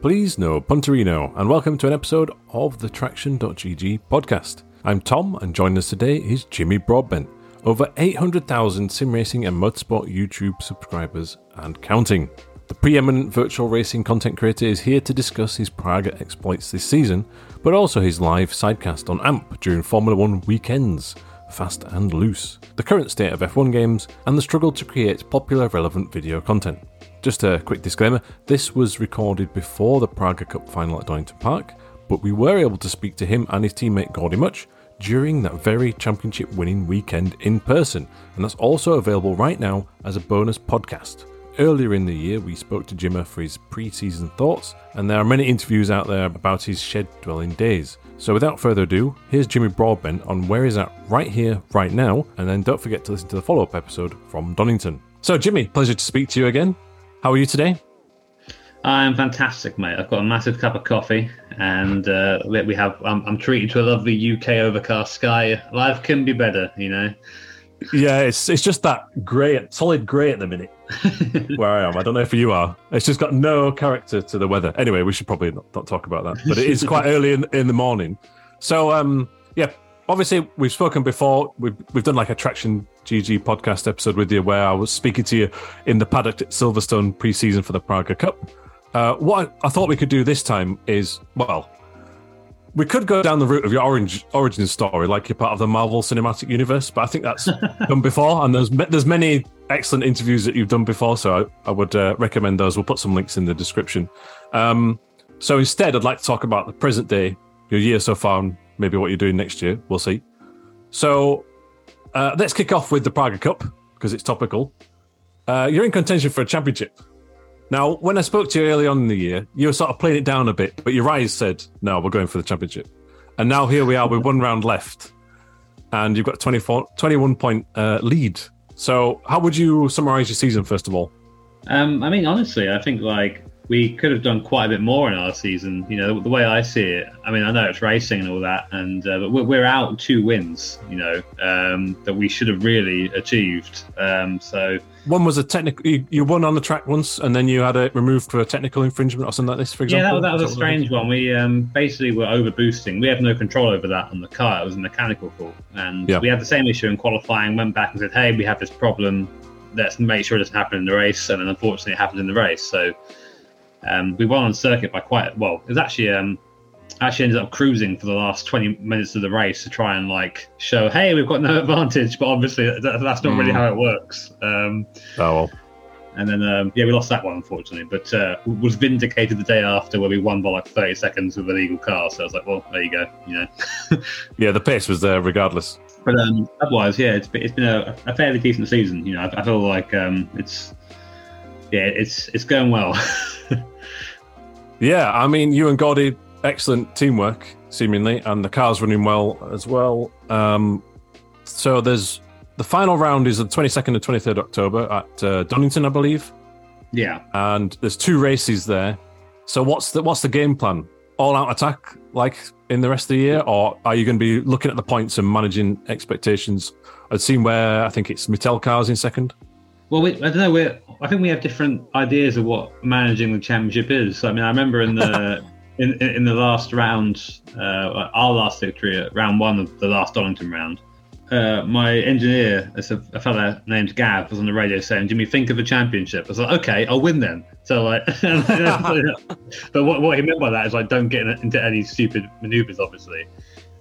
Please no Punterino, and welcome to an episode of the Traction.gg podcast. I'm Tom, and joining us today is Jimmy Broadbent. Over 800,000 sim racing and motorsport YouTube subscribers and counting. The preeminent virtual racing content creator is here to discuss his Praga exploits this season, but also his live sidecast on AMP during Formula One weekends, fast and loose, the current state of F1 games, and the struggle to create popular, relevant video content. Just a quick disclaimer this was recorded before the Praga Cup final at Donington Park, but we were able to speak to him and his teammate Gordie Mutch during that very championship winning weekend in person, and that's also available right now as a bonus podcast. Earlier in the year, we spoke to Jimmer for his pre season thoughts, and there are many interviews out there about his shed dwelling days. So, without further ado, here's Jimmy Broadbent on where he's at right here, right now, and then don't forget to listen to the follow up episode from Donington. So, Jimmy, pleasure to speak to you again. How are you today? I'm fantastic, mate. I've got a massive cup of coffee, and uh, we have. I'm, I'm treated to a lovely UK overcast sky. Life can be better, you know. Yeah, it's it's just that grey, solid grey at the minute where I am. I don't know if you are. It's just got no character to the weather. Anyway, we should probably not, not talk about that. But it is quite early in, in the morning. So um, yeah, obviously we've spoken before. We've we've done like a traction GG podcast episode with you where I was speaking to you in the paddock at Silverstone pre-season for the Praga Cup. Uh, what I thought we could do this time is, well, we could go down the route of your orange origin story, like you're part of the Marvel Cinematic Universe, but I think that's done before, and there's there's many excellent interviews that you've done before, so I, I would uh, recommend those. We'll put some links in the description. Um, so instead, I'd like to talk about the present day, your year so far, and maybe what you're doing next year. We'll see. So uh, let's kick off with the Praga Cup because it's topical. Uh, you're in contention for a championship. Now, when I spoke to you early on in the year, you were sort of playing it down a bit, but your eyes said, no, we're going for the championship. And now here we are with one round left, and you've got a 24, 21 point uh, lead. So, how would you summarize your season, first of all? Um, I mean, honestly, I think like we could have done quite a bit more in our season. You know, the, the way I see it. I mean, I know it's racing and all that, and uh, but we're, we're, out two wins. You know, um, that we should have really achieved. Um, so one was a technical. You, you, won on the track once, and then you had it removed for a technical infringement or something like this. For example, yeah, that, that was a strange one. We um, basically were over boosting. We have no control over that on the car. It was a mechanical fault, and yeah. we had the same issue in qualifying. Went back and said, "Hey, we have this problem. Let's make sure it doesn't happen in the race." And then unfortunately, it happened in the race. So um, we won on circuit by quite well. It was actually um, actually ended up cruising for the last 20 minutes of the race to try and like show, hey, we've got no advantage. But obviously, that, that's not mm. really how it works. Um, oh well. And then um, yeah, we lost that one unfortunately, but uh, was vindicated the day after where we won by like 30 seconds with a legal car. So I was like, well, there you go. You know. yeah, the pace was there regardless. But um, otherwise, yeah, it's been, it's been a, a fairly decent season. You know, I, I feel like um, it's yeah, it's it's going well. yeah, I mean, you and Gordie, excellent teamwork, seemingly, and the car's running well as well. Um, so there's the final round is the 22nd and 23rd October at uh, Donington, I believe. Yeah, and there's two races there. So what's the what's the game plan? All out attack like in the rest of the year, or are you going to be looking at the points and managing expectations? I've seen where I think it's Mittel cars in second. Well, we, I don't know. We're, I think we have different ideas of what managing the championship is. I mean, I remember in the in, in the last round, uh, our last victory at round one of the last Donington round, uh, my engineer, a, a fellow named Gav, was on the radio saying, "Jimmy, think of a championship." I was like, "Okay, I'll win then." So like, but what, what he meant by that is like, don't get into any stupid manoeuvres. Obviously,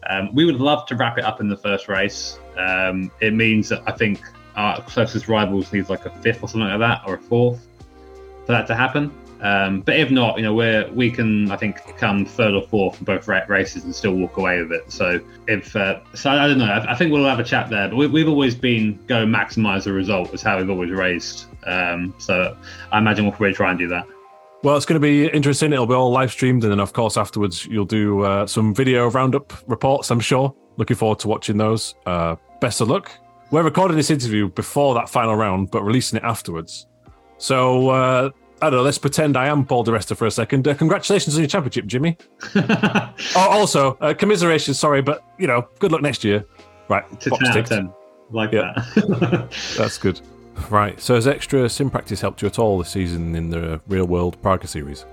um, we would love to wrap it up in the first race. Um, it means that I think our closest rivals needs like a fifth or something like that, or a fourth for that to happen. Um, but if not, you know, we're we can I think come third or fourth in both races and still walk away with it. So if uh, so, I don't know. I, I, think we'll have a chat there. But we, have always been go maximise the result is how we've always raced. Um, so I imagine we'll probably try and do that. Well, it's going to be interesting. It'll be all live streamed, and then of course afterwards you'll do uh, some video roundup reports. I'm sure. Looking forward to watching those. Uh, best of luck. We're recording this interview before that final round, but releasing it afterwards. So, uh, I don't know, let's pretend I am Paul di Resta for a second. Uh, congratulations on your championship, Jimmy. oh, also, uh, commiseration, sorry, but, you know, good luck next year. Right. To 10 out of 10. Like yeah. that. That's good. Right. So, has extra sim practice helped you at all this season in the real world Praga series?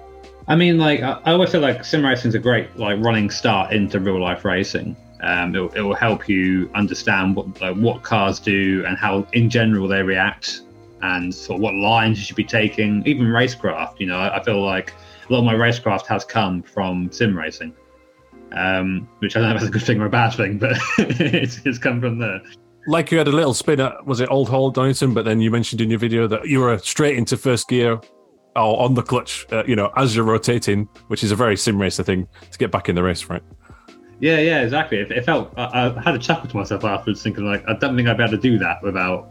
I mean, like I I always feel like sim racing is a great like running start into real life racing. Um, it, it will help you understand what like, what cars do and how, in general, they react, and sort of what lines you should be taking. Even racecraft, you know, I, I feel like a lot of my racecraft has come from sim racing, um, which I don't know if that's a good thing or a bad thing, but it's, it's come from there. Like you had a little spin at was it Old Hall Donington, but then you mentioned in your video that you were straight into first gear or on the clutch, uh, you know, as you're rotating, which is a very sim racer thing to get back in the race, right? Yeah, yeah, exactly. It, it felt I, I had a chuckle to myself afterwards, thinking like I don't think I'd be able to do that without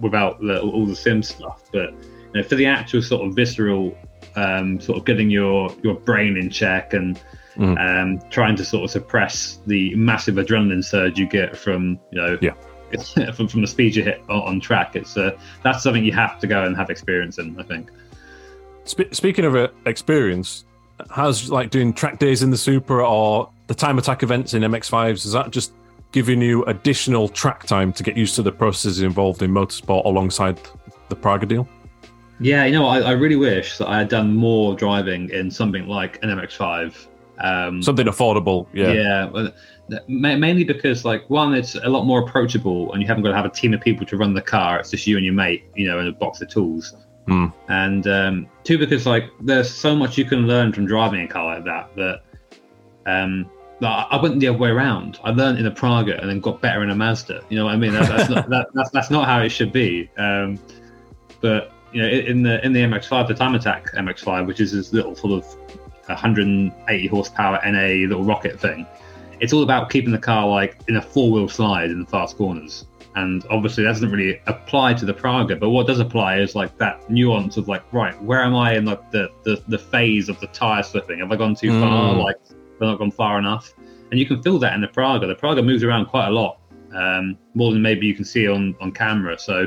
without the, all the sim stuff. But you know, for the actual sort of visceral, um, sort of getting your your brain in check and Mhm. um, trying to sort of suppress the massive adrenaline surge you get from you know Yeah. from, from the speed you hit on, track. It's uh, that's something you have to go and have experience in. I think. Spe- speaking of uh, experience, has like doing track days in the Super or the time attack events in MX5s, is that just giving you additional track time to get used to the processes involved in motorsport alongside the Praga deal? Yeah, you know, I, I really wish that I had done more driving in something like an MX5. Um, Something affordable, yeah. yeah, mainly because like one, it's a lot more approachable, and you haven't got to have a team of people to run the car. It's just you and your mate, you know, and a box of tools. Hmm. And um, two, because like there's so much you can learn from driving a car like that that um, that I went the other way around. I learned in a Praga and then got better in a Mazda. You know what I mean? That, that's not that, that's that's not how it should be. Um, but you know, in the in the MX-5, the Time Attack MX-5, which is this little sort of 180 horsepower NA little rocket thing, it's all about keeping the car like in a four-wheel slide in the fast corners. And obviously, that doesn't really apply to the Praga. But what does apply is like that nuance of like, right, where am I in like the the, the phase of the tire slipping? Have I gone too far? Mm. Like, I not gone far enough? And you can feel that in the Praga. The Praga moves around quite a lot, um, more than maybe you can see on on camera. So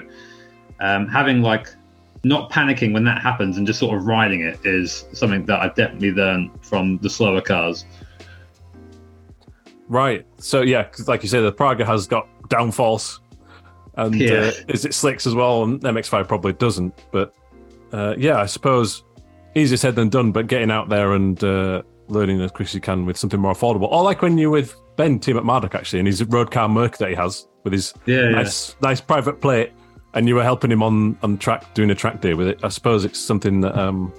um, having like not panicking when that happens and just sort of riding it is something that I've definitely learned from the slower cars. Right. So yeah, 'cause like you say, the Praga has got downforce, and Yeah. uh, is it slicks as well? And MX5 probably doesn't. But uh, yeah, I suppose easier said than done. But getting out there and uh, learning as quick as you can with something more affordable, or like when you're with Ben team at Marduk actually, and his road car Merc that he has with his Yeah, nice nice private plate, and you were helping him on on track doing a track day with it. I suppose it's something that um,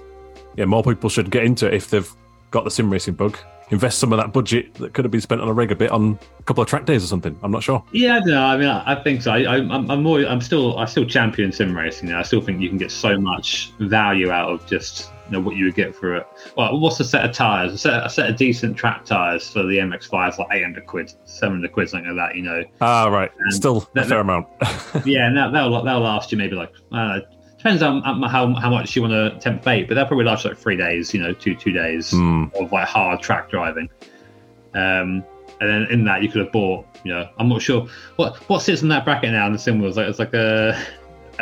yeah more people should get into if they've got the sim racing bug. Invest some of that budget that could have been spent on a rig a bit on a couple of track days or something. I'm not sure. Yeah, I. I mean, I, I think so. I, I'm more. I'm still. I still champion sim racing. Now. I still think you can get so much value out of just you know what you would get for it. Well, what's a set of tires? A set, a set of decent track tires for the MX-5 is like 800 quid, 700 quid, something like that. You know. Ah, right. And Still a that- fair amount. yeah, and that, that'll that'll last you maybe like uh, depends on how, how how much you want to tempt fate, but that'll probably last like three days. You know, two two days Hmm. of like hard track driving. Um, and then in that you could have bought. You know, I'm not sure what what sits in that bracket now. in the sim was like it's like a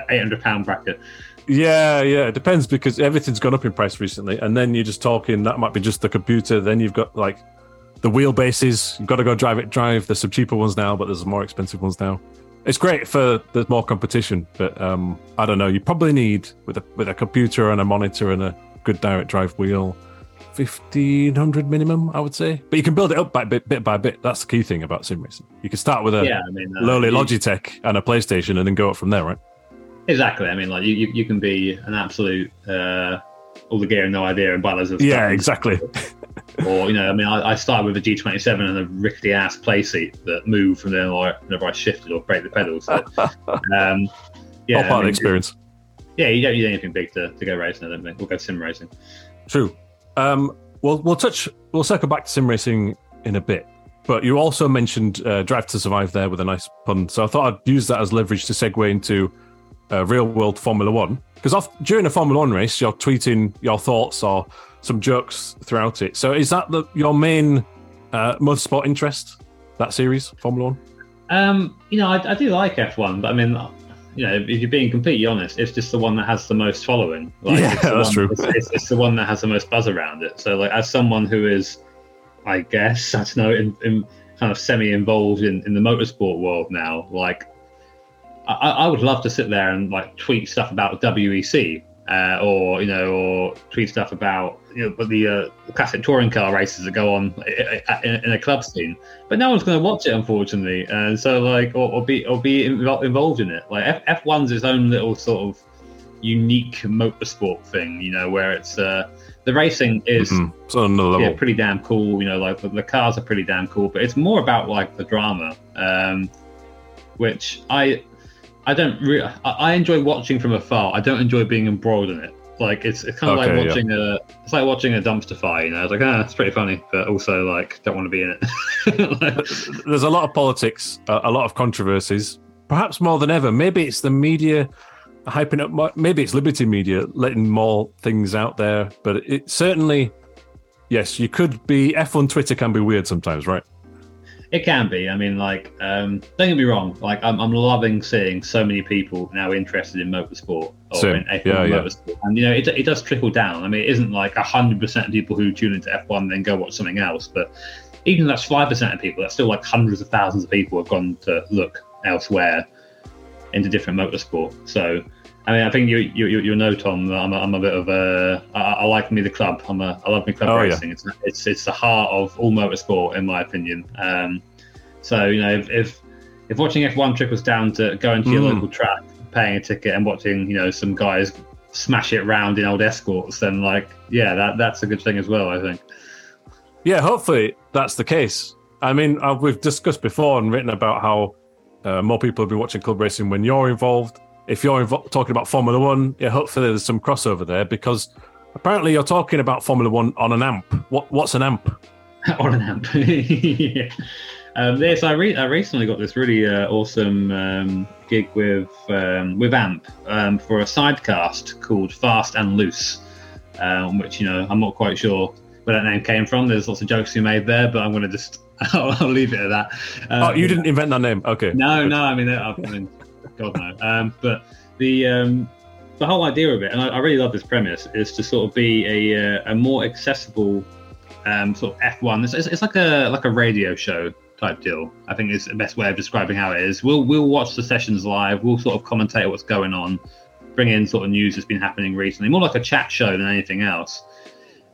800 pound bracket. Yeah, yeah. It depends because everything's gone up in price recently, and then you're just talking that might be just the computer. Then you've got like the wheelbases. You've got to go drive it. Drive. There's some cheaper ones now, but there's more expensive ones now. It's great for there's more competition, but um, I don't know. You probably need with a with a computer and a monitor and a good direct drive wheel, fifteen hundred minimum, I would say. But you can build it up by bit, bit by bit. That's the key thing about sim racing. You can start with a yeah, I mean, uh, lowly Logitech and a PlayStation, and then go up from there, right? Exactly. I mean, like you, you, you can be an absolute uh, all the gear and no idea and buy loads of Yeah, exactly. Or you know, I mean, I, I started with a G27 and a rickety ass Playseat that moved from there whenever I shifted or brake the pedals. So, um, yeah, All part I of the experience. Yeah, you don't need anything big to, to go racing. I don't think we'll go sim racing. True. Um, we'll we'll touch we'll circle back to sim racing in a bit. But you also mentioned uh, Drive to Survive there with a nice pun, so I thought I'd use that as leverage to segue into uh, real world Formula One. Because during a Formula One race, you're tweeting your thoughts or some jokes throughout it. So is that the, your main uh, motorsport interest? That series, Formula One. Um, you know, I, I do like F1, but I mean, you know, if you're being completely honest, it's just the one that has the most following. Like, Yeah, that's one- true. It's, it's, it's the one that has the most buzz around it. So, like, as someone who is, I guess, I don't know, in, in kind of semi-involved in, in the motorsport world now, like, I, I would love to sit there and like tweet stuff about WEC uh, or you know, or tweet stuff about you know, but the, uh, classic touring car races that go on in, in a club scene. But no one's going to watch it, unfortunately, and so like, or, or be or be involved in it. Like F one's its own little sort of unique motorsport thing, you know, where it's uh, the racing is mm-hmm. yeah, pretty damn cool. You know, like the, the, cars are pretty damn cool, but it's more about like the drama, um, which I I don't really. I enjoy watching from afar. I don't enjoy being embroiled in it. Like it's, it's kind of okay, like watching yeah. a it's like watching a dumpster fire. You know, it's like ah, it's pretty funny, but also like don't want to be in it. like, There's a lot of politics, a lot of controversies, perhaps more than ever. Maybe it's the media hyping up. Maybe it's Liberty Media letting more things out there, but it certainly, yes, you could be F1 Twitter can be weird sometimes, right? It can be. I mean, like, um, don't get me wrong. Like, I'm, I'm loving seeing so many people now interested in motorsport or Same. in F1 yeah, motorsport. Yeah. And, you know, it, it does trickle down. I mean, it isn't like 100% of people who tune into F1 then go watch something else. But even that's 5% of people, that's still like hundreds of thousands of people have gone to look elsewhere into different motorsport. So, I mean, I think you you you know, Tom. I'm a, I'm a bit of a. I, I like me the club. I'm a. I love me club oh, racing. Yeah. It's it's it's the heart of all motorsport, in my opinion. Um, so you know, if if, if watching F1 trickles down to going to your mm. local track, paying a ticket, and watching you know some guys smash it round in old escorts, then like yeah, that that's a good thing as well. I think. Yeah, hopefully that's the case. I mean, uh, we've discussed before and written about how uh, more people have been watching club racing when you're involved if you're invo- talking about Formula One, yeah, hopefully there's some crossover there because apparently you're talking about Formula One on an amp. What what's an amp? on an amp. yeah. Um, yes, I, re- I recently got this really uh, awesome um, gig with um, with Amp um, for a sidecast called Fast and Loose, um, which you know I'm not quite sure where that name came from. There's lots of jokes you made there, but I'm going to just I'll, I'll, leave it at that. oh, you didn't invent that name? Okay. No, no. I mean, I, I mean God no. Um, but the um, the whole idea of it, and I, I, really love this premise, is to sort of be a, uh, a more accessible um, sort of F1. It's, it's, it's, like a like a radio show type deal. I think is the best way of describing how it is. We'll we'll watch the sessions live. We'll sort of commentate what's going on, bring in sort of news that's been happening recently, more like a chat show than anything else.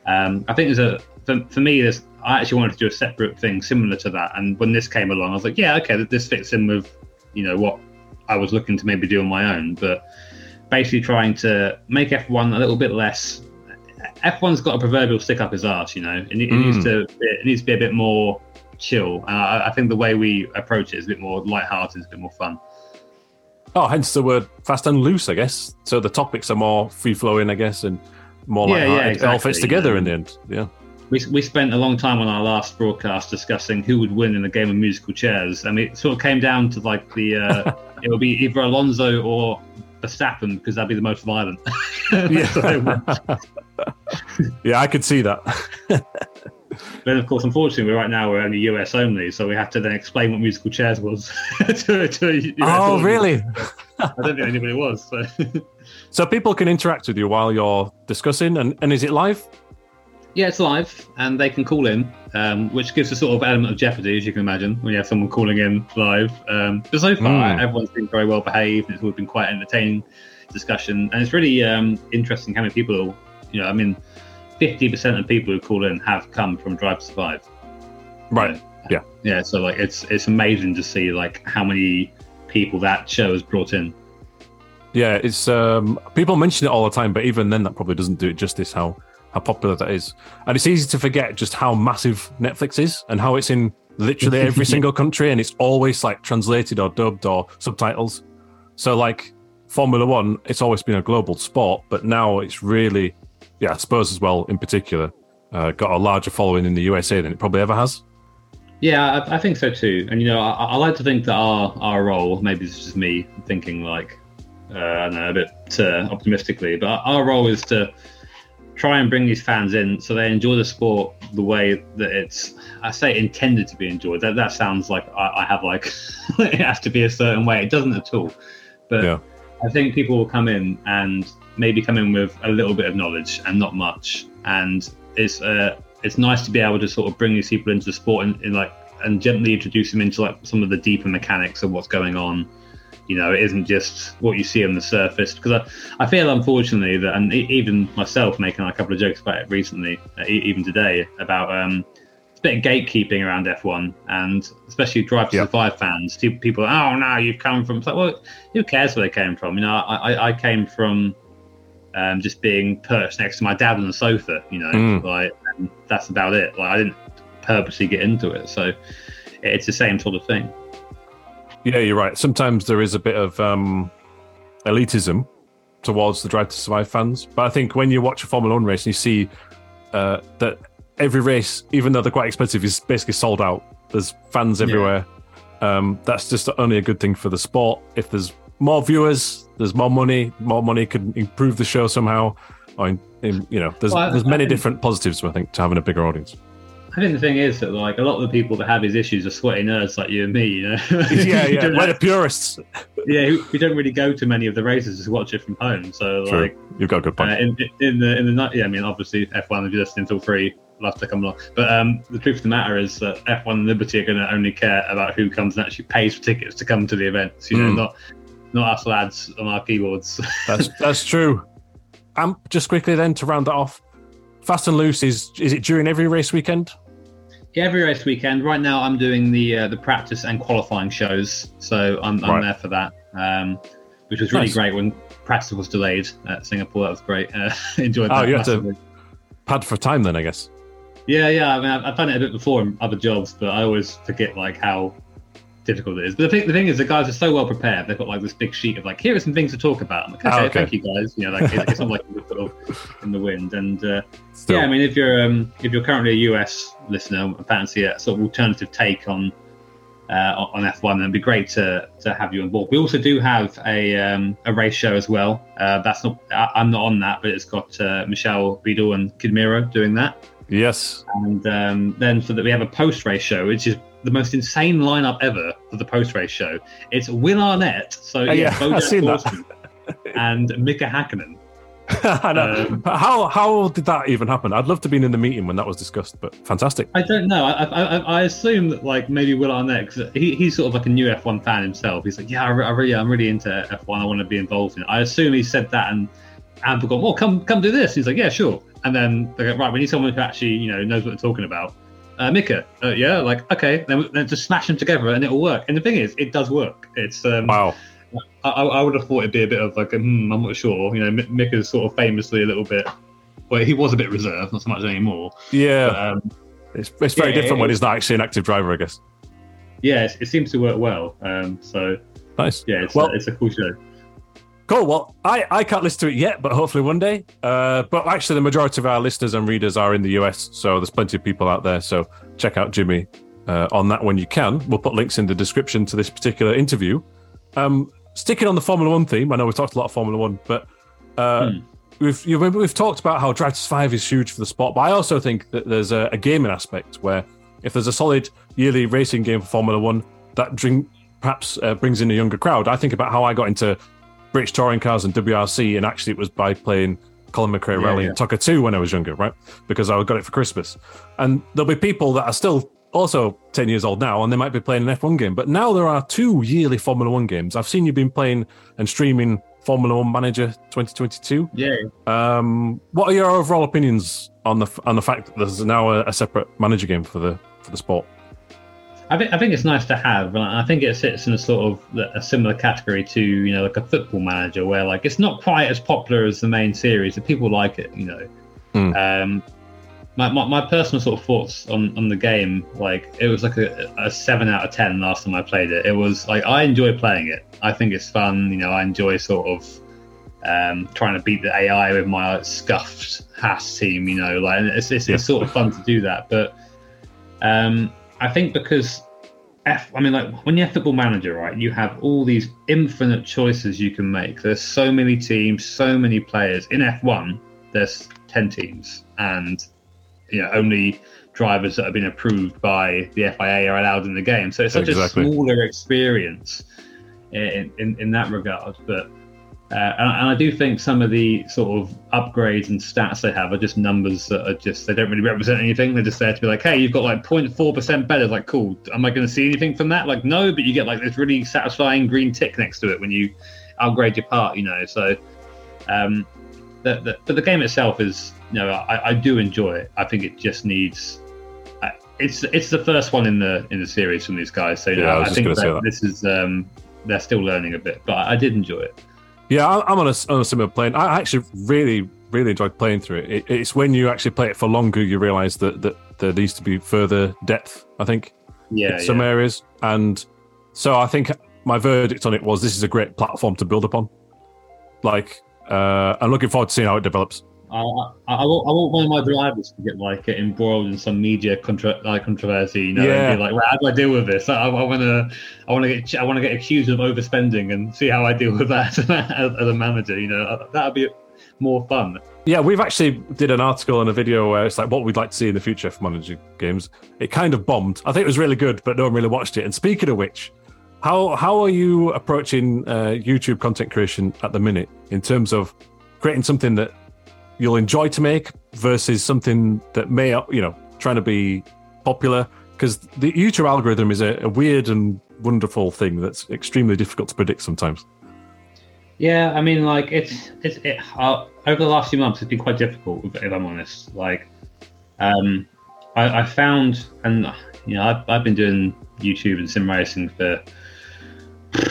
Um, I think there's a for, for me, there's I actually wanted to do a separate thing similar to that, and when this came along, I was like, yeah, okay, this fits in with you know what I was looking to maybe do on my own, but basically trying to make F1 a little bit less. F1's got a proverbial stick up his ass, you know. It, it mm. needs to it needs to be a bit more chill. And I, I, think the way we approach it is a bit more light-hearted, a bit more fun. Oh, hence the word fast and loose, I guess. So the topics are more free flowing, I guess, and more yeah, yeah, exactly. it all fits together in the end. Yeah we, we spent a long time on our last broadcast discussing who would win in a game of musical chairs. I mean, it sort of came down to like the uh, it would be either Alonso or Verstappen because that'd be the most violent. yeah. yeah, I could see that. then, of course, unfortunately, right now we're only US only, so we have to then explain what musical chairs was to, to Oh, audience. really? I don't think anybody was. So. so people can interact with you while you're discussing, and, and is it live? Yeah, it's live, and they can call in, um, which gives a sort of element of jeopardy, as you can imagine, when you have someone calling in live. Um, but so far, mm. everyone's been very well behaved. It's always been quite entertaining discussion, and it's really um, interesting how many people, you know, I mean, fifty percent of people who call in have come from Drive to Survive. Right. yeah. Yeah. So like, it's it's amazing to see like how many people that show has brought in. Yeah, it's um, people mention it all the time, but even then, that probably doesn't do it justice. How how popular that is. And it's easy to forget just how massive Netflix is and how it's in literally every single country and it's always like translated or dubbed or subtitles. So like Formula One, it's always been a global sport, but now it's really, yeah, I suppose as well in particular, uh, got a larger following in the USA than it probably ever has. Yeah, I, I think so too. And you know, I, I, like to think that our our role, maybe it's just me thinking like, uh, I don't know, a bit uh, optimistically, but our role is to try and bring these fans in so they enjoy the sport the way that it's I say intended to be enjoyed. That that sounds like I, I have like it has to be a certain way. It doesn't at all. But yeah. I think people will come in and maybe come in with a little bit of knowledge and not much. And it's uh it's nice to be able to sort of bring these people into the sport and, and like and gently introduce them into like some of the deeper mechanics of what's going on You know, it isn't just what you see on the surface. Because I, I feel, unfortunately, that, and even myself making a couple of jokes about it recently, uh, even today, about um, a bit of gatekeeping around F1, and especially Drive to yep. Survive fans. People, oh no, you've come from. It's like, well, who cares where they came from? You know, I, I, I came from um, just being perched next to my dad on the sofa. You know, mm. like that's about it. Like I didn't purposely get into it, so it's the same sort of thing. Yeah, you're right. Sometimes there is a bit of um, elitism towards the Drive to Survive fans, but I think when you watch a Formula One race and you see uh, that every race, even though they're quite expensive, is basically sold out. There's fans everywhere. Yeah. Um, that's just only a good thing for the sport. If there's more viewers, there's more money. More money could improve the show somehow. In, you know, there's well, there's many different positives I think to having a bigger audience. I think the thing is that like a lot of the people that have these issues are sweaty nerds like you and me, you know. yeah, yeah, we're the purists. yeah, we don't really go to many of the races to watch it from home. So True. like, you've got a good point. Uh, in, in, the in the yeah, I mean, obviously F1 if you're listening, feel free. Love to come along. But um, the truth of the matter is that F1 and Liberty are going to only care about who comes and actually pays for tickets to come to the events. You know, mm. not not us lads on our keyboards. that's that's true. And just quickly then to round that off, Fast and Loose is is it during every race weekend? Every race weekend. Right now, I'm doing the uh, the practice and qualifying shows, so I'm, I'm right. there for that, um, which was really nice. great when practice was delayed at Singapore. That was great. Uh, enjoyed oh, that. Oh, you have to pad for time then, I guess. Yeah, yeah. I mean, I've, I've done it a bit before in other jobs, but I always forget like how difficult it is. But the thing, the thing is, the guys are so well prepared. They've got like this big sheet of like, here are some things to talk about. I'm like, okay, oh, okay. thank you guys. You know, like it, it's not like sort of in the wind. And uh, yeah, I mean, if you're um, if you're currently a US listener and fancy a sort of alternative take on uh, on F1, then it'd be great to to have you on board. We also do have a um, a race show as well. Uh, that's not I, am not on that, but it's got uh, Michelle Vidal and Kid Mero doing that. Yes. And um, then so that we have a post race show, which is the most insane lineup ever for the post race show. It's Will Arnett, so oh, yeah, I've seen that. and Mika Hakkinen. Um, how how did that even happen? I'd love to be in the meeting when that was discussed, but fantastic. I don't know. I I, I assume that like maybe Will Arnett, cause he, he's sort of like a new F1 fan himself. He's like, yeah, I, I really, I'm really into F1. I want to be involved in it. I assume he said that and Amber got, well, come come do this. He's like, yeah, sure. And then they go, right, we need someone who actually you know knows what they're talking about uh, Mika, uh, yeah, like okay, then, then just smash them together and it'll work. And the thing is, it does work. It's um, wow. I, I would have thought it'd be a bit of like, a, hmm, I'm not sure. You know, Mika's sort of famously a little bit. Well, he was a bit reserved, not so much anymore. Yeah, but, um, it's, it's very yeah, different it, when he's not actually an active driver, I guess. Yeah, it, it seems to work well. Um, so nice. Yeah, it's, well, a, it's a cool show. Cool. Well, I, I can't listen to it yet, but hopefully one day. Uh, but actually, the majority of our listeners and readers are in the US, so there's plenty of people out there. So check out Jimmy uh, on that when you can. We'll put links in the description to this particular interview. Um, sticking on the Formula One theme, I know we've talked a lot of Formula One, but uh, hmm. we've you we've talked about how Drive to Survive is huge for the sport, but I also think that there's a, a gaming aspect where if there's a solid yearly racing game for Formula One that drink, perhaps uh, brings in a younger crowd. I think about how I got into British touring cars and WRC, and actually it was by playing Colin McRae yeah, Rally yeah. and TOCA 2 when I was younger, right? Because I got it for Christmas. And there'll be people that are still also 10 years old now, and they might be playing an F1 game. But now there are two yearly Formula One games. I've seen you've been playing and streaming Formula One Manager 2022. Yeah. Um, what are your overall opinions on the on the fact that there's now a, a separate manager game for the for the sport? I think I think it's nice to have. I think it sits in a sort of a similar category to you know like a football manager, where like it's not quite as popular as the main series, but people like it. You know, mm. um, my, my, my personal sort of thoughts on, on the game, like it was like a, a seven out of ten last time I played it. It was like I enjoy playing it. I think it's fun. You know, I enjoy sort of um, trying to beat the AI with my like, scuffed Haas team. You know, like it's it's, it's sort of fun to do that, but. Um, I think because F, I mean, like when you're football manager, right? You have all these infinite choices you can make. There's so many teams, so many players. In F1, there's ten teams, and you know only drivers that have been approved by the FIA are allowed in the game. So it's such exactly. a smaller experience in, in, in that regard. But Uh, and, and, I do think some of the sort of upgrades and stats they have are just numbers that are just they don't really represent anything. They're just there to be like, hey, you've got like 0.4 percent better. Like, cool. Am I going to see anything from that? Like, no. But you get like this really satisfying green tick next to it when you upgrade your part. You know, so. Um, the, the, but the game itself is, you know, I, I do enjoy it. I think it just needs it's it's the first one in the in the series from these guys. So yeah, I, I think this is um, they're still learning a bit, but I did enjoy it. Yeah, I'm on a, on a similar plane. I actually really, really enjoyed playing through it. it. It's when you actually play it for longer, you realise that, that there needs to be further depth, I think, yeah, some yeah. areas. And so I think my verdict on it was this is a great platform to build upon. Like, uh, I'm looking forward to seeing how it develops. I, I, I, want, I want one of my drivers to get like embroiled in some media contra- like controversy, you know, yeah. and be like, well, how do I deal with this? I, I want to, I want to get, I want to get accused of overspending and see how I deal with that as, as, a manager. You know, uh, that would be more fun. Yeah, we've actually did an article and a video where it's like what we'd like to see in the future for managing games. It kind of bombed. I think it was really good, but no one really watched it. And speaking of which, how how are you approaching uh, YouTube content creation at the minute in terms of creating something that you'll enjoy to make versus something that may, you know, trying to be popular. Because the YouTube algorithm is a, a weird and wonderful thing that's extremely difficult to predict sometimes. Yeah, I mean, like it's it's it, uh, over the last few months, it's been quite difficult, if I'm honest. Like, um, I, I found, and you know, I've, I've been doing YouTube and sim racing for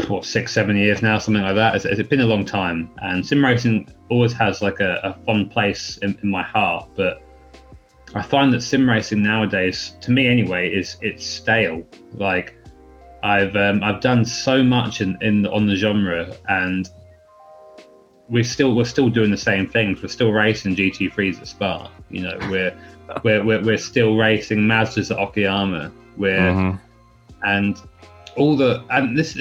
what six, seven years now, something like that. It's, it's been a long time, and sim racing always has like a, a fond place in, in, my heart. But I find that sim racing nowadays, to me anyway, is it's stale. Like I've um, I've done so much in, in on the genre, and we're still we're still doing the same things. We're still racing GT3s at Spa. You know, we're we're, we're, we're still racing Mazdas at Okayama. We're mm-hmm. and all the and this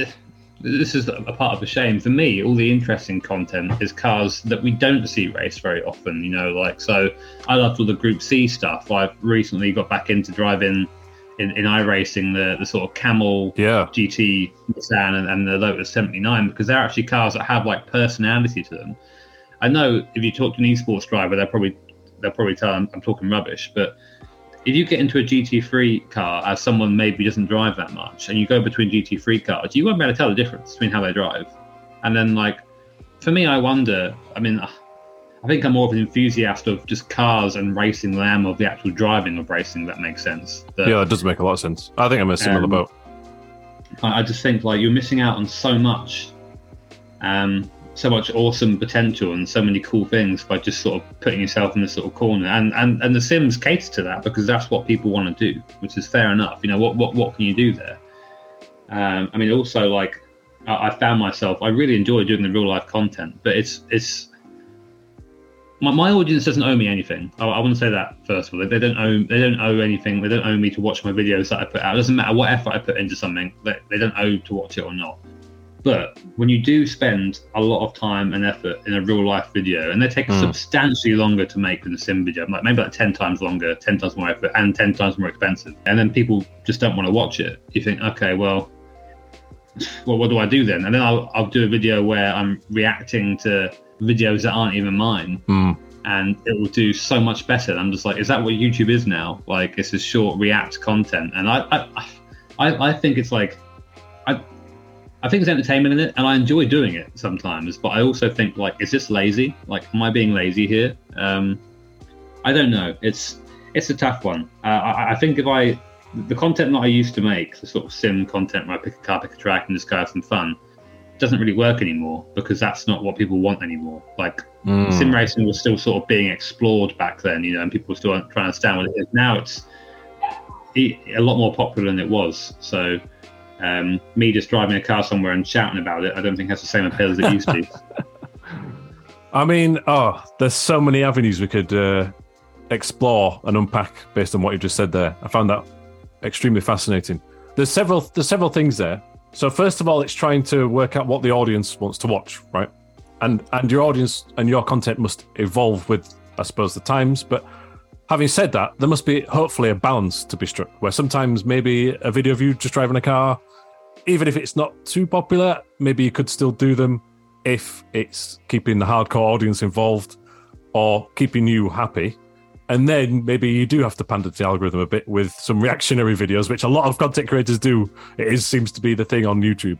this is a part of the shame for me. All the interesting content is cars that we don't see race very often. You know, like so. I loved all the Group C stuff. I've recently got back into driving in, in iRacing the the sort of Camel yeah. GT Nissan and, and the Lotus 79 because they're actually cars that have like personality to them. I know if you talk to an esports driver, they'll probably they'll probably tell I'm, I'm talking rubbish, but if you get into a GT3 car as someone maybe doesn't drive that much, and you go between GT3 cars, you won't be able to tell the difference between how they drive. And then, like, for me, I wonder. I mean, I think I'm more of an enthusiast of just cars and racing than of the actual driving of racing. That makes sense. That, yeah, it does make a lot of sense. I think I'm a similar um, boat. I just think like you're missing out on so much. Um, so much awesome potential and so many cool things by just sort of putting yourself in this sort of corner. And and and the Sims cater to that because that's what people want to do, which is fair enough. You know, what what what can you do there? Um, I mean, also like I, I found myself, I really enjoy doing the real life content, but it's it's my, my audience doesn't owe me anything. I, I want to say that first of all. They, they, don't owe they don't owe anything. They don't owe me to watch my videos that I put out. It doesn't matter what effort I put into something. They, they don't owe to watch it or not. But when you do spend a lot of time and effort in a real life video, and they take mm. substantially longer to make than a sim video, like maybe like 10 times longer, 10 times more effort, and 10 times more expensive, and then people just don't want to watch it, you think, okay, well, well, what do I do then? And then I'll, I'll do a video where I'm reacting to videos that aren't even mine. Mm. And it will do so much better. And I'm just like, is that what YouTube is now? Like, it's a short react content. And I, I, I, I think it's like, I think there's entertainment in it, and I enjoy doing it sometimes. But I also think like, is this lazy? Like, am I being lazy here? Um, I don't know. It's it's a tough one. Uh, I, I, think if I the content that I used to make, the sort of sim content where I pick a car, pick a track, and just go have some fun, doesn't really work anymore because that's not what people want anymore. Like mm. sim racing was still sort of being explored back then, you know, and people were still trying to understand what it is. Now it's a lot more popular than it was. So um, me just driving a car somewhere and shouting about it, I don't think has the same appeal as it used to. I mean, oh, there's so many avenues we could uh, explore and unpack based on what you just said there. I found that extremely fascinating. There's several there's several things there. So first of all, it's trying to work out what the audience wants to watch, right? And and your audience and your content must evolve with, I suppose, the times. But having said that, there must be hopefully a balance to be struck, where sometimes maybe a video of you just driving a car even if it's not too popular, maybe you could still do them if it's keeping the hardcore audience involved or keeping you happy. And then maybe you do have to pander to the algorithm a bit with some reactionary videos, which a lot of content creators do. It is seems to be the thing on YouTube.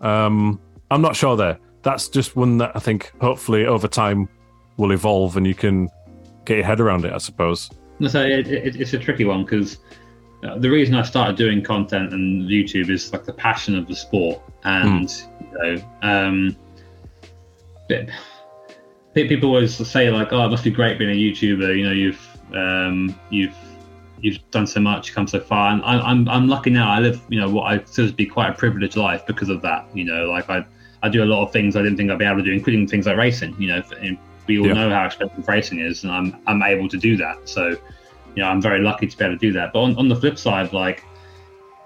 Um, I'm not sure there. That's just one that I think hopefully over time will evolve and you can get your head around it, I suppose. So it, it, it's a tricky one because the reason I started doing content and YouTube is like the passion of the sport, and mm. you know, um, people always say like, "Oh, it must be great being a YouTuber." You know, you've um, you've you've done so much, come so far, and I, I'm I'm lucky now. I live, you know, what I consider to be quite a privileged life because of that. You know, like I I do a lot of things I didn't think I'd be able to do, including things like racing. You know, we all yeah. know how expensive racing is, and I'm I'm able to do that. So, you know, I'm very lucky to be able to do that. But on, on the flip side, like,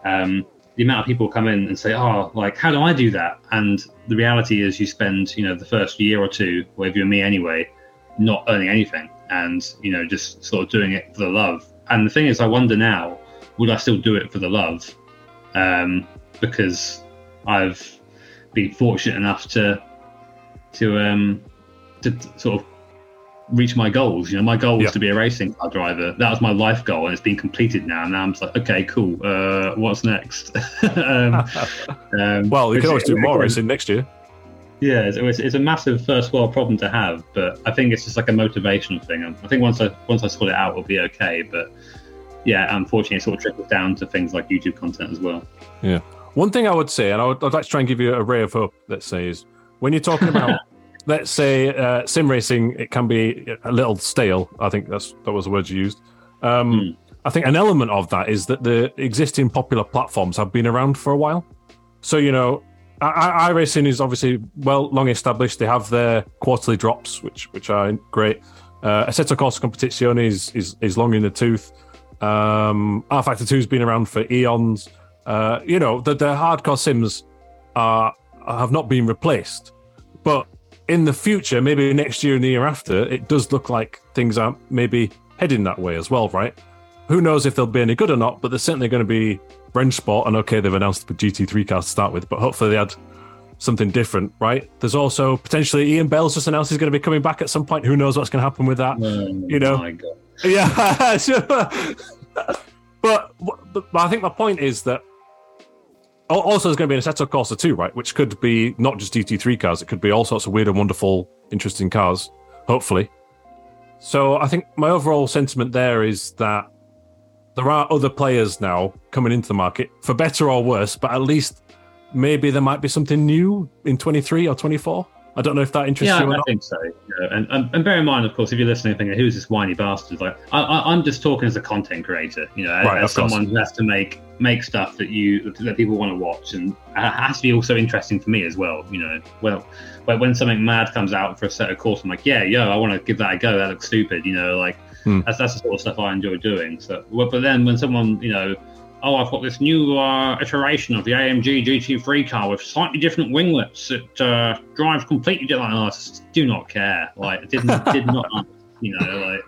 um, the amount of people come in and say, "Oh, like, how do I do that?" And the reality is, you spend, you know, the first year or two, whether you're me anyway, not earning anything, and you know, just sort of doing it for the love. And the thing is, I wonder now, would I still do it for the love? Um, because I've been fortunate enough to to um, to sort of reach my goals. You know, my goal was to be a racing car driver. That was my life goal, and it's been completed now. And now I'm just like, okay, cool. Uh, what's next? um, um, well, you can always do more racing next year. Yeah, it's, it's, a massive first world problem to have, but I think it's just like a motivational thing. I think once I once I sort it out, it'll be okay. But yeah, unfortunately, it sort of trickles down to things like YouTube content as well. Yeah. One thing I would say, and I would, I'd like to try and give you a ray of hope. Let's say is when you're talking about let's say uh, sim racing, it can be a little stale. I think that's that was the word you used. Um, mm. I think an element of that is that the existing popular platforms have been around for a while. So you know, I- iRacing is obviously well long established. They have their quarterly drops, which which are great. Uh, Assetto Corsa Competizione is, is is long in the tooth. Um, rFactor Two has been around for eons. Uh, you know, the, the hardcore sims are have not been replaced, but in the future, maybe next year and the year after, it does look like things are maybe heading that way as well, right? Who knows if they'll be any good or not, but they're certainly going to be Rennsport. And okay, they've announced the GT3 car to start with, but hopefully they had something different, right? There's also potentially Ian Bell's just announced he's going to be coming back at some point. Who knows what's going to happen with that? Oh, you know, yeah. but, but I think my point is that Oh, also, there's going to be an Assetto Corsa too, right? Which could be not just GT3 cars; it could be all sorts of weird and wonderful, interesting cars. Hopefully. So I think my overall sentiment there is that there are other players now coming into the market, for better or worse. But at least maybe there might be something new in 23 or 24. I don't know if that interests yeah, you. Yeah, I think so. Yeah. And, and, and bear in mind, of course, if you're listening, thinking, "Who's this whiny bastard?" Like, I, am just talking as a content creator, you know, right, as someone who has to make make stuff that you that people want to watch, and it has to be also interesting for me as well. You know, well, when something mad comes out for Assetto Corsa, I'm like, yeah, yo, I want to give that a go. That looks stupid, you know, like hmm. that's that's the sort of stuff I enjoy doing. So, but then when someone, you know oh, I've got this new uh, iteration of the AMG GT3 car with slightly different winglets. It uh, drives completely different. Oh, I just do not care. Like, did not, did not, you know, like.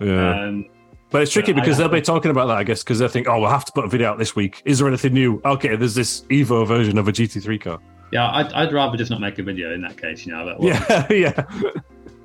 Yeah. Um, but it's tricky because I, they'll be talking about that, I guess, because they think, oh, we'll have to put a video out this week. Is there anything new? Okay, there's this Evo version of a GT3 car. Yeah, I'd, I'd rather just not make a video in that case, you know. That yeah, yeah.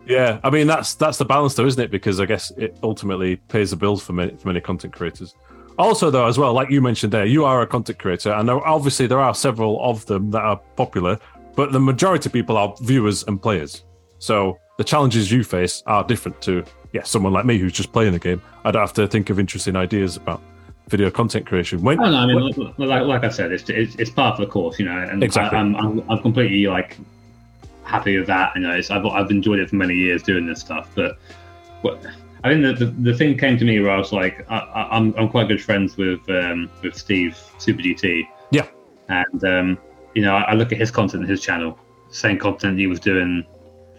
Yeah, I mean that's that's the balance, though, isn't it? Because I guess it ultimately pays the bills for many for many content creators. Also, though, as well, like you mentioned there, you are a content creator, and obviously there are several of them that are popular, but the majority of people are viewers and players. So the challenges you face are different to, yeah, someone like me who's just playing the game. I'd have to think of interesting ideas about video content creation. When, oh, no, I mean, when, like, like, I said, it's, it's, it's part of the course, you know, and exactly. I, am I'm, I'm, I'm completely like happy with that. You know, I've, I've enjoyed it for many years doing this stuff, but. What, I think the, the, the thing came to me where I was like, I, am I'm, I'm quite good friends with um, with Steve Super GT. Yeah. And um, you know, I, I, look at his content on his channel, same content he was doing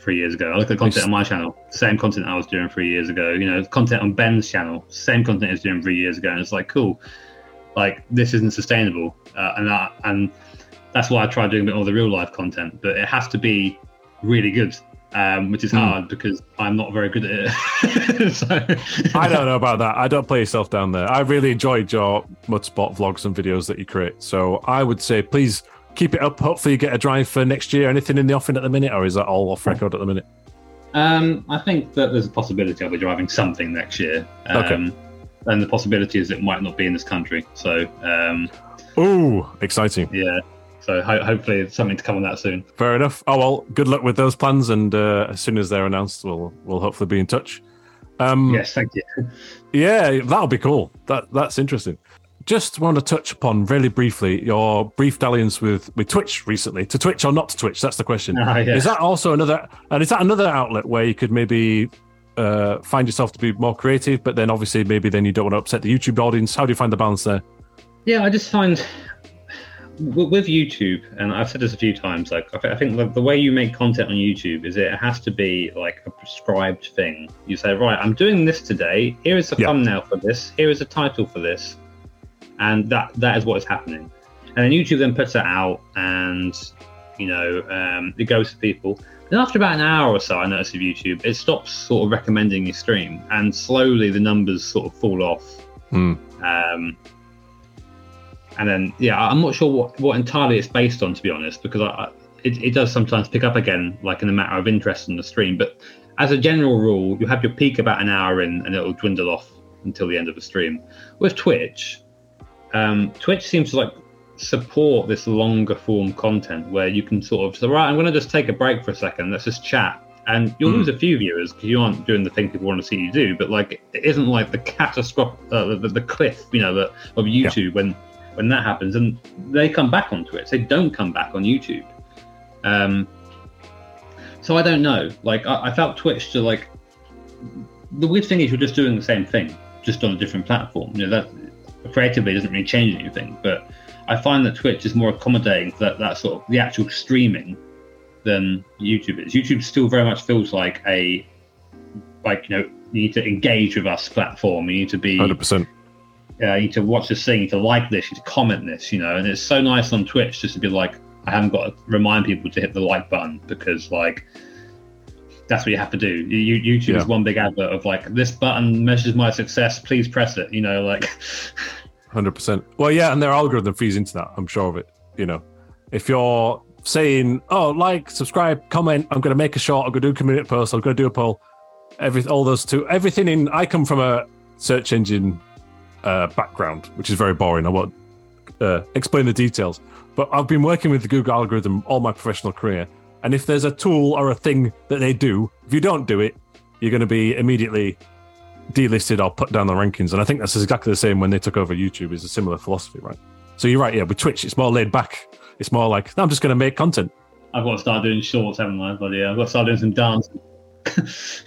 three years ago. I look at content on my channel, same content I was doing three years ago. You know, content on Ben's channel, same content he was doing three years ago, and it's like, cool, like this isn't sustainable, uh, and that, and that's why I tried doing a bit more of the real life content, but it has to be really good um, which is hmm. hard mm. because I'm not very good at it. so, I don't know about that. I don't play yourself down there. I really enjoyed your Mudsport vlogs and videos that you create. So I would say please keep it up. Hopefully, you get a drive for next year. Anything in the offing at the minute, or is that all off record at the minute? Um, I think that there's a possibility I'll be driving something next year. Um, Okay. And the possibility is it might not be in this country. So, um, Ooh, exciting. yeah. So ho- hopefully it's something to come on that soon. Fair enough. Oh well, good luck with those plans, and uh, as soon as they're announced, we'll we'll hopefully be in touch. Um, Yes, thank you. Yeah, that'll be cool. That that's interesting. Just want to touch upon really briefly your brief dalliance with with Twitch recently. To Twitch or not to Twitch? That's the question. Ah, yeah. Is that also another? And is that another outlet where you could maybe uh, find yourself to be more creative, but then obviously maybe then you don't want to upset the YouTube audience? How do you find the balance there? Yeah, I just find w- with YouTube, and I've said this a few times, like I thi- I think the, the way you make content on YouTube is it has to be like a prescribed thing. You say, right, I'm doing this today. Here is the Yeah. thumbnail for this. Here is the title for this, and that that is what is happening. And then YouTube then puts it out, and you know um, it goes to people. Then after about an hour or so, I noticed with YouTube, it stops sort of recommending your stream, and slowly the numbers sort of fall off. Hmm. Um, and then, yeah, I'm not sure what, what entirely it's based on, to be honest, because I, I, it, it does sometimes pick up again, like in a matter of interest in the stream. But as a general rule, you have your peak about an hour in, and it'll dwindle off until the end of the stream. With Twitch, um, Twitch seems to like support this longer form content where you can sort of say, right, I'm going to just take a break for a second. Let's just chat. And you'll Hmm. lose a few viewers because you aren't doing the thing people want to see you do. But like, it isn't like the catastrophic, uh, the, the cliff, you know, the, of YouTube when when that happens, and they come back on Twitch. They don't come back on YouTube. Um, so I don't know. Like, I, I felt Twitch to like the weird thing is you're just doing the same thing, just on a different platform. You know that creatively doesn't really change anything, but I find that Twitch is more accommodating for that, that sort of the actual streaming than YouTube is. YouTube still very much feels like a like you know you need to engage with us platform. You need to be Hundred percent. Uh, you need to watch this thing, you need to like this, you need to comment this, you know. And it's so nice on Twitch just to be like, I haven't got to remind people to hit the like button because like that's what you have to do. You, you- YouTube Yeah. is one big advert of like this button measures my success. Please press it. You know, like Hundred percent. Well, yeah, and their algorithm feeds into that. I'm sure of it. You know, if you're saying, "Oh, like, subscribe, comment," I'm going to make a short. I'm going to do a community post. I'm going to do a poll. Every all those two, everything in. I come from a search engine uh, background, which is very boring. I won't uh, explain the details, but I've been working with the Google algorithm all my professional career. And if there's a tool or a thing that they do, if you don't do it, you're going to be immediately delisted or put down the rankings. And I think that's exactly the same when they took over YouTube. Is a similar philosophy, right? So you're right. Yeah, with Twitch, it's more laid back. It's more like "No, I'm just going to make content. I've got to start doing shorts, haven't I? But yeah, I've got to start doing some dancing.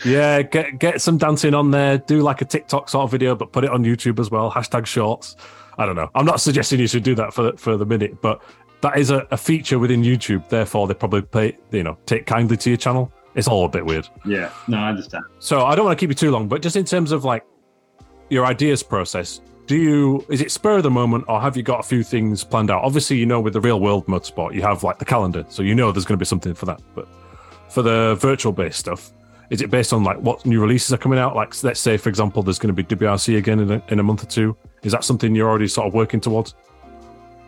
Yeah, get get some dancing on there. Do like a TikTok sort of video, but put it on YouTube as well. Hashtag Shorts. I don't know. I'm not suggesting you should do that for for the minute, but that is a, a feature within YouTube. Therefore, they probably pay you know take kindly to your channel. It's all a bit weird. Yeah, no, I understand. So I don't want to keep you too long, but just in terms of like your ideas process, do you is it spur of the moment or have you got a few things planned out? Obviously, you know, with the real world motorsport, you have like the calendar, so you know there's going to be something for that. But for the virtual based stuff, is it based on like what new releases are coming out? Like, let's say, for example, there's going to be WRC again in a, in a month or two. Is that something you're already sort of working towards?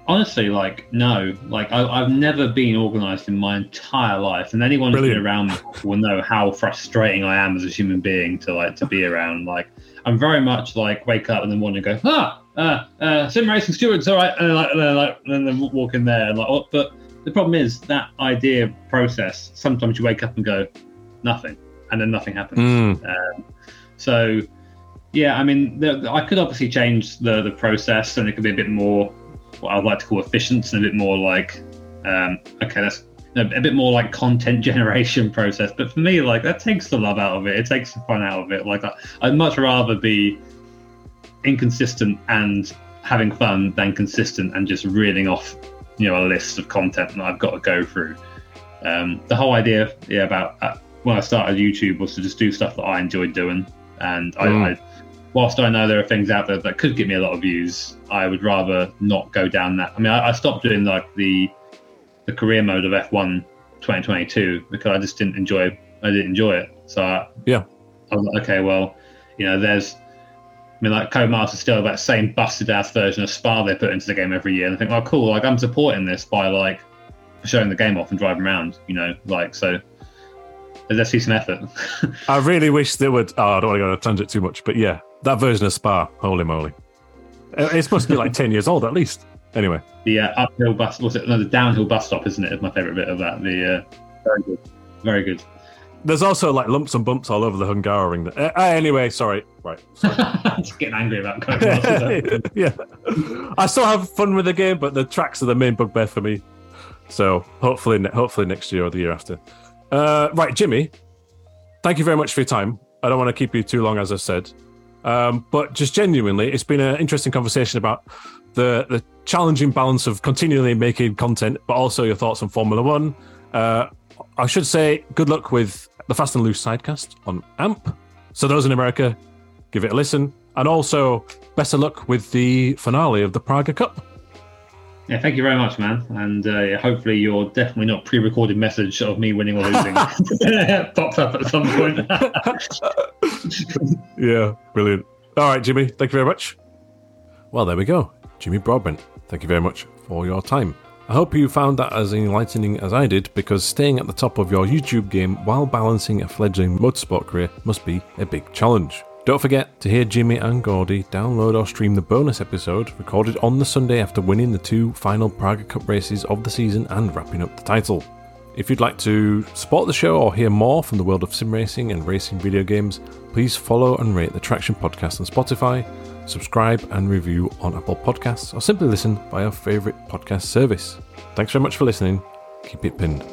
Honestly, like no, like I, I've never been organised in my entire life, and anyone who's been around me will know how frustrating I am as a human being to like to be around. Like I'm very much like wake up in the morning and go, ah, uh, uh, sim racing stewards, all right, and then, like, and then, like, and then walk in there and like, oh, but the problem is that idea process. Sometimes you wake up and go, nothing, and then nothing happens. Mm, Um, so, yeah, I mean, the, I could obviously change the the process, and it could be a bit more what I'd like to call efficient, and a bit more like, um, okay, that's a, a bit more like content generation process. But for me, like that takes the love out of it. It takes the fun out of it. Like I, I'd much rather be inconsistent and having fun than consistent and just reeling off, you know, a list of content that I've got to go through. Um, the whole idea, yeah, about uh, when I started YouTube was to just do stuff that I enjoyed doing, and I, Mm. I, whilst I know there are things out there that could get me a lot of views, I would rather not go down that. I mean, I, I stopped doing like the the career mode of F1 2022 because I just didn't enjoy. I didn't enjoy it. So I, Yeah. I was like, okay, well, you know, there's. I mean, like Codemasters still have that same busted ass version of Spa they put into the game every year, and I think, oh, cool, like I'm supporting this by like showing the game off and driving around. You know, like so. Let's see some effort. I really wish they would. Oh, I don't want to go on a tangent too much, but yeah, that version of Spa, holy moly, it's supposed to be like ten years old at least. Anyway, the uh, uphill bus was it? No, the downhill bus stop, isn't it? Is my favourite bit of that. The uh, very good, very good. There's also like lumps and bumps all over the Hungaroring. Uh, uh, anyway, sorry. Right. Sorry. Just getting angry about yeah. I still have fun with the game, but the tracks are the main bugbear for me. So hopefully, hopefully next year or the year after. Uh, right, Jimmy. Thank you very much for your time. I don't want to keep you too long, as I said. Um, but just genuinely, it's been an interesting conversation about the the challenging balance of continually making content, but also your thoughts on Formula One. Uh, I should say, good luck with the Fast and Loose sidecast on AMP. So those in America, give it a listen, and also best of luck with the finale of the Praga Cup. Yeah, thank you very much, man. And uh, hopefully, your definitely not pre-recorded message of me winning or losing pops up at some point. yeah, brilliant. All right, Jimmy, thank you very much. Well, there we go. Jimmy Broadbent, thank you very much for your time. I hope you found that as enlightening as I did because staying at the top of your YouTube game while balancing a fledgling motorsport career must be a big challenge. Don't forget to hear Jimmy and Gordie download or stream the bonus episode recorded on the Sunday after winning the two final Praga Cup races of the season and wrapping up the title. If you'd like to support the show or hear more from the world of sim racing and racing video games, please follow and rate the Traction Podcast on Spotify, subscribe and review on Apple Podcasts, or simply listen via your favourite podcast service. Thanks very much for listening. Keep it pinned.